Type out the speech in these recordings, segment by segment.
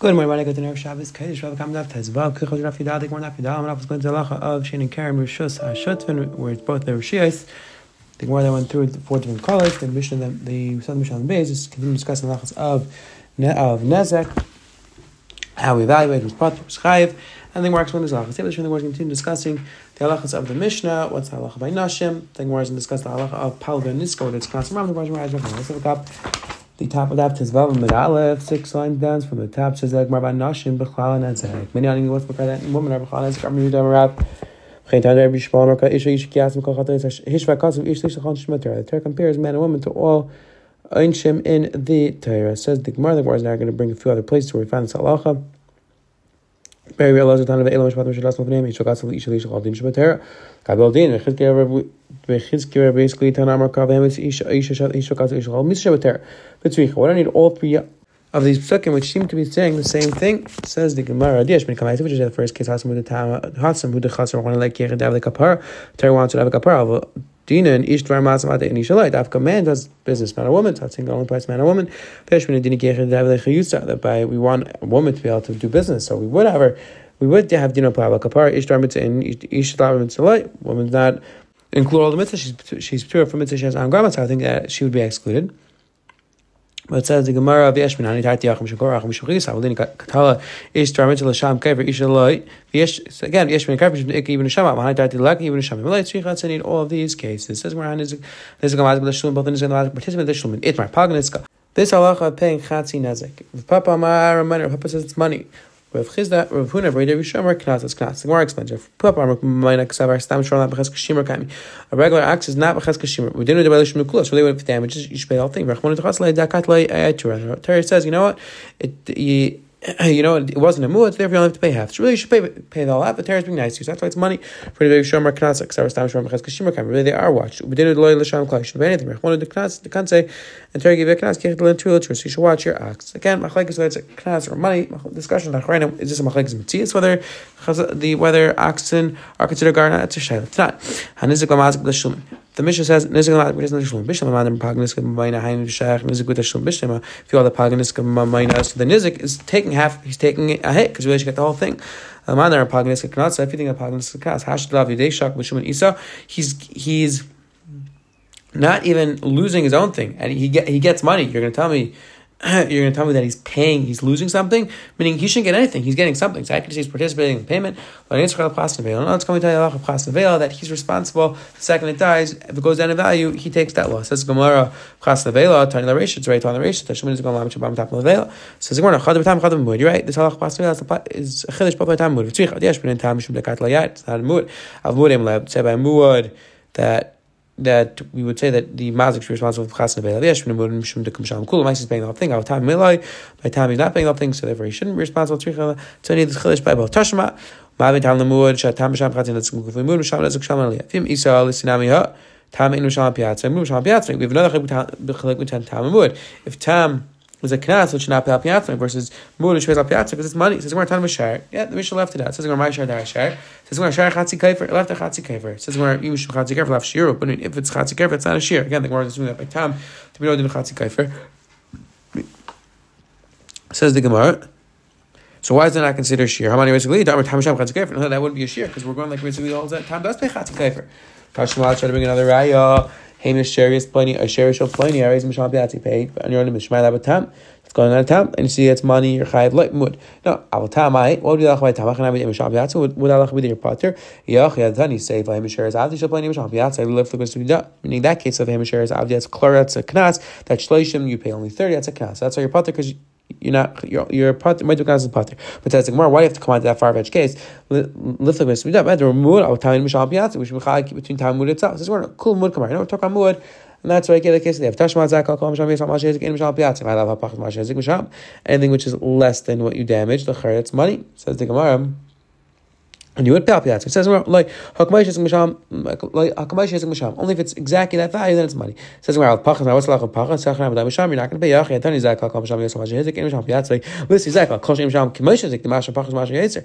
Good morning, Rabbi. Good know Shabbos. Kaddish Rabbi Kam Daf Tezvav. Kichot Rafi Dadik More Nafi Dal. Rav to halacha of Shin and Karen Rishus Hashutfin, where it's both the Rishiyos. The more that went through the four different colors. The mission that the Southern Mission on the base is continuing discussing the halachas of of Nezek, how we evaluate who's part who's chayiv, and then works when there's halachas. The Gemara is continue discussing the halachas of the Mishnah. What's the halacha by Nashim? The Gemara is going to discuss the halacha of Palga Nisko, where it's constant. The Gemara is going to discuss the top of that Tezvav Mid Aleph, six lines down from the top says like Marban Nashim B'chlal and Nezek. Many ani what's that woman are B'chlal Nezek. Amri Yudav Rab. The Torah compares man and woman to all Einshim in the Torah. Says the Gemara, the Gemara is now going to bring a few other places where we find this halacha. Very real of Elam Shvat Mishal Asma V'nei Yishal Gatzal Yishal Yishal Al Din Shemater Kabel Din V'chizkir basically Tanamar Kav Emes Yishal Yishal Gatzal Yishal Al Mis Shemater B'tzricha. What I need all three of these psukim, which seem to be saying the same thing, says the Gemara. Ben which is the first case. Hasam Hudam Hasam Hudachasam. One like Yered Dav the Kapar. Terry wants to have a Kapar. Dina and Ishtvar Masam Ade Nishalai. Dafka man does business, man or woman. Tatzing the only price, man or woman. Peshmin Dina Yered Dav the Chayusa. That by we want a woman to be able to do business, so we would have her. We would have Dina Pava Kapar. Ishtvar Mitzvah and Mitzvah. Woman's not include all the mitzvahs. She's she's pure from mitzvah. She has on grandma, so I think that she would be excluded. But it says the Gemara of Yeshmin, Ani Tati Achim Shakor Achim Shuchis, Avalini Katala, Ish Tarmit Lasham Kever, Ish Eloi, again, Yeshmin Kever, Ik even Shama, Ani Tati Lak, even Shama. It's Richat in all of these cases. It says Gemara, there's a Gemara, the Shalom, both in the participant, the Shalom, Itmar, Paganitska. This halacha paying Chatzi Nezek. If Papa Amar, Papa says it's money. Rav Chisda, Rav Huna, Breda Rishomer, Knas is Knas. The Gemara explains. Rav Papa, Mayna Ksavar, Stam Shor, not Bechaz Kashimar Kami. A regular axe is not Bechaz Kashimar. We didn't do the Belishim Kula, so they would damages. You should pay the whole thing. Rachmon Tachas Le Dakat Le Ayatura. Terry says, you know what? It, you, you know, it wasn't a muad, therefore you only have to pay half. So really, you should pay pay the whole half. The Torah is being nice to you. So that's why it's money for the shomer knas. Ksavar stam shomer chas kashimar kam. Really, they are watched. We did it loy l'sham klai. Should be anything. Of the knas, the kanse, and Torah give you a knas. Kich l'in tu l'tur. So you should watch your ox. Again, machlekes whether it's a knas or money. Discussion nachreina is this a machlekes mitzias whether the whether oxen are considered garna. It's a shayla. It's not. Hanizik lamazik b'shulman. The Mishnah says nizik shlum bishlam madam pagnisk mayna hayin shach nizik with shlum bishlam. If you all the pagnisk mayna, so the nizik is taking half. He's taking a hit because we should get the whole thing. Madam pagnisk knatsa. If you think of pagnisk kas hash lav yidei shak b'shum isa, he's he's not even losing his own thing, and he get he gets money. You're going to tell me you're going to tell me that he's paying, he's losing something, meaning he shouldn't get anything. He's getting something. So I can say he's participating in the payment. But it's to that he's responsible. The second it dies, if it goes down in value, he takes that loss. Says Gemara, Chasnavela, it's right the is going to. Says Gemara. You're right. This halach is Chilish Papa Tam Mud. Tzich, Adesh, Ben Tam Mishum Dekat Layat. It's a Mud. Av Mud that that we would say that the mazik should be responsible for chasna be'el yesh from mishum de kumsham kul. Ma'is is paying the whole thing. Our time milai, by time he's not paying the whole thing, so therefore he shouldn't be responsible. Tzricha to any of the chilish by both tashma. Ma'avin tam lemud shatam b'sham chatzin letzkum kufli mud b'sham letzuk sham aliyah. Fim isa lisinami ha tam inu sham piatza mud b'sham piatza. We have another chilek with tam mud. If tam was a knas which not pay al versus mud which pays piatza because it's money. It says we're tan mishar. Yeah, the Mishnah left it out. It says we're my shar dar shar. Says we're shar chatzi kaifer left a chatzi kaifer. Says we're you should chatzi kaifer left shir. But if it's chatzi kaifer, it's not a shir. Again, the Gemara is doing that by tam to be known to chatzi kaifer. Says the Gemara. So why is that not considered shir? How many basically? That wouldn't be a shir because we're going like basically all that time does pay chatzi kaifer. Kashmal try to bring another raya. Hamish Sharius Pliny, a Sharish of Pliny, Aries Mishal Piazzi paid, and you're on the Mishmai Labatam. It's going on a tam, and you see it's money, you're chayiv like mud. No, I'll tam I, what would be the by tam? Can I be Mishal Piazzi? Would I like with your potter? Yach Yadani say, if Hamish Sharius Avdi Shal Pliny Mishal Piazzi, I live for the Meaning in that case of Hamish Sharius Avdi, it's Klar, that's a knas, that Shloishim, you pay only 30, that's a knas. That's why you're potter, because you're not you're you're part might do as a potter. But that's like why do you have to come out to that far fetched case? Lift like this. We don't matter. Will tell you Mishal Piazzi. We should be between time mood itself. This is where cool mood come know, we talk about mood. And that's why I get the case. They have tashmat zakal kol misham yisam mashezik in misham piatz. If I love hapach mashezik misham, anything which is less than what you damage, the charetz money says the Gemara. And you would pay It says like. Only if it's exactly that value, then it's money. It says what's like Pachas? You're not going to pay Yachid. Tani Zak Kol Misham Yosam Mashi Hizik. Misham Piatz. Listen, Zak Kol Misham Kamash Hizik. The Masha Pachas Mashi Hitzer.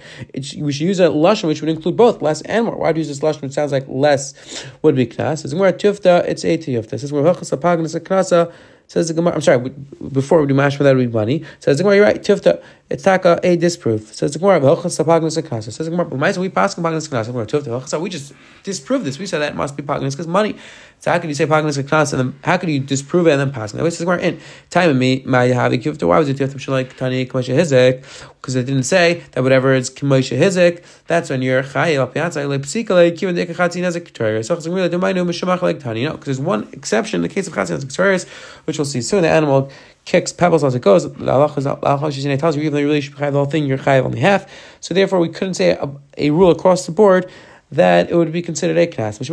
We should use a lashon which would include both less and more. Why do you use this lashon It sounds like less would be knas? It says we're Tufta. It's a Tufta. It says we're Hachas Apagnas Knasa. Says the Gemara. I'm sorry. Before we do mash for that would be money. Says the Gemara. You're right. Tifta. It's taka a disproof. Says the Gemara. Says the Gemara. We pass Tifta. We just disprove this. We said that must be pagnas because money. So how can you say pagnas knas and then how can you disprove it and then pass? That way says Gemara in time of me. My havi kifta. Why was it tifta like tani k'moshe hizek? Because it didn't say that whatever is k'moshe hizek. That's when you're chay al piatzai le psika le kivin dekachatzi nezek k'torah. So chazim really domainu mishemach like tani. No, because there's one exception in the case of chatzi nezek k'torah, which we'll see soon, the animal kicks pebbles as it goes. The halacha tells you even though you really should chayav the whole thing, you're chayav only half. So therefore, we couldn't say a, a rule across the board that it would be considered a knas. A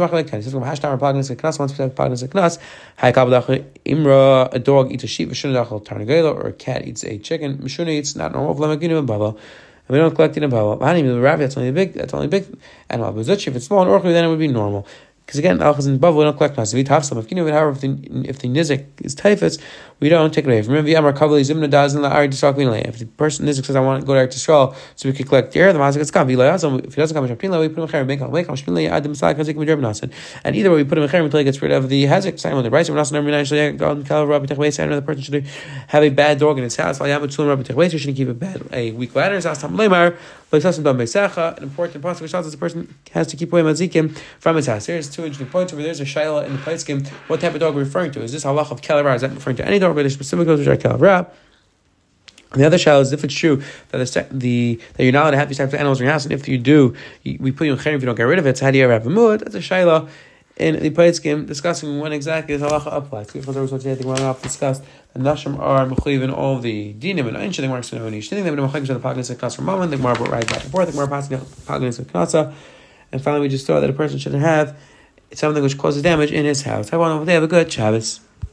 a imra. A dog eats a sheep. Or a cat eats a chicken. Mishuna eats not normal. And. We don't collect it in bava. That's only big. That's only big animal. But if it's small and orchid, then it would be normal. Because again, alchas in bava we don't collect we have if you however, if the nizik is typhus, we don't take it away. Remember, Yamar Kavali Zimna Dazin La Ari If the person nizik says, I want to go to Eretz Yisrael, so we can collect the air, the mazik is come. If he doesn't come, we put him in Cher, make him make him Shpinla Adam Sak Hazik Midrib Nasan. And either way, we put him in Cher until he gets rid of the Hazik. With the rice. Not every night. God Kal Rabbi Techbeis. Another person should have a bad dog in his house. While Yam Tzulim Rabbi Techbeis, shouldn't keep a bad a weak ladder in his house. Tam. An important of the is the person has to keep away mazikim from his house. Here's two interesting points over there's a shaila in the game. What type of dog we're referring to? Is this halach of kelavra? Is that referring to any dog, but specifically to kelavra? And the other shaila is if it's true that the, the that you're not allowed to have these types of animals in your house, and if you do, you, we put you in cherem if you don't get rid of it. So how do you ever have a mood? That's a shaila in the Paitzkim discussing when exactly the halacha applies. We we're not discussed. The Nashim are mechuyev in all the dinim and einshin. They weren't going to any thing. They were mechuyev the pagnas of knas from moment. The Gemara brought right back and forth. The Gemara passing pagnas of knasa, and finally we just saw that a person shouldn't have something which causes damage in his house. Have a good Shabbos.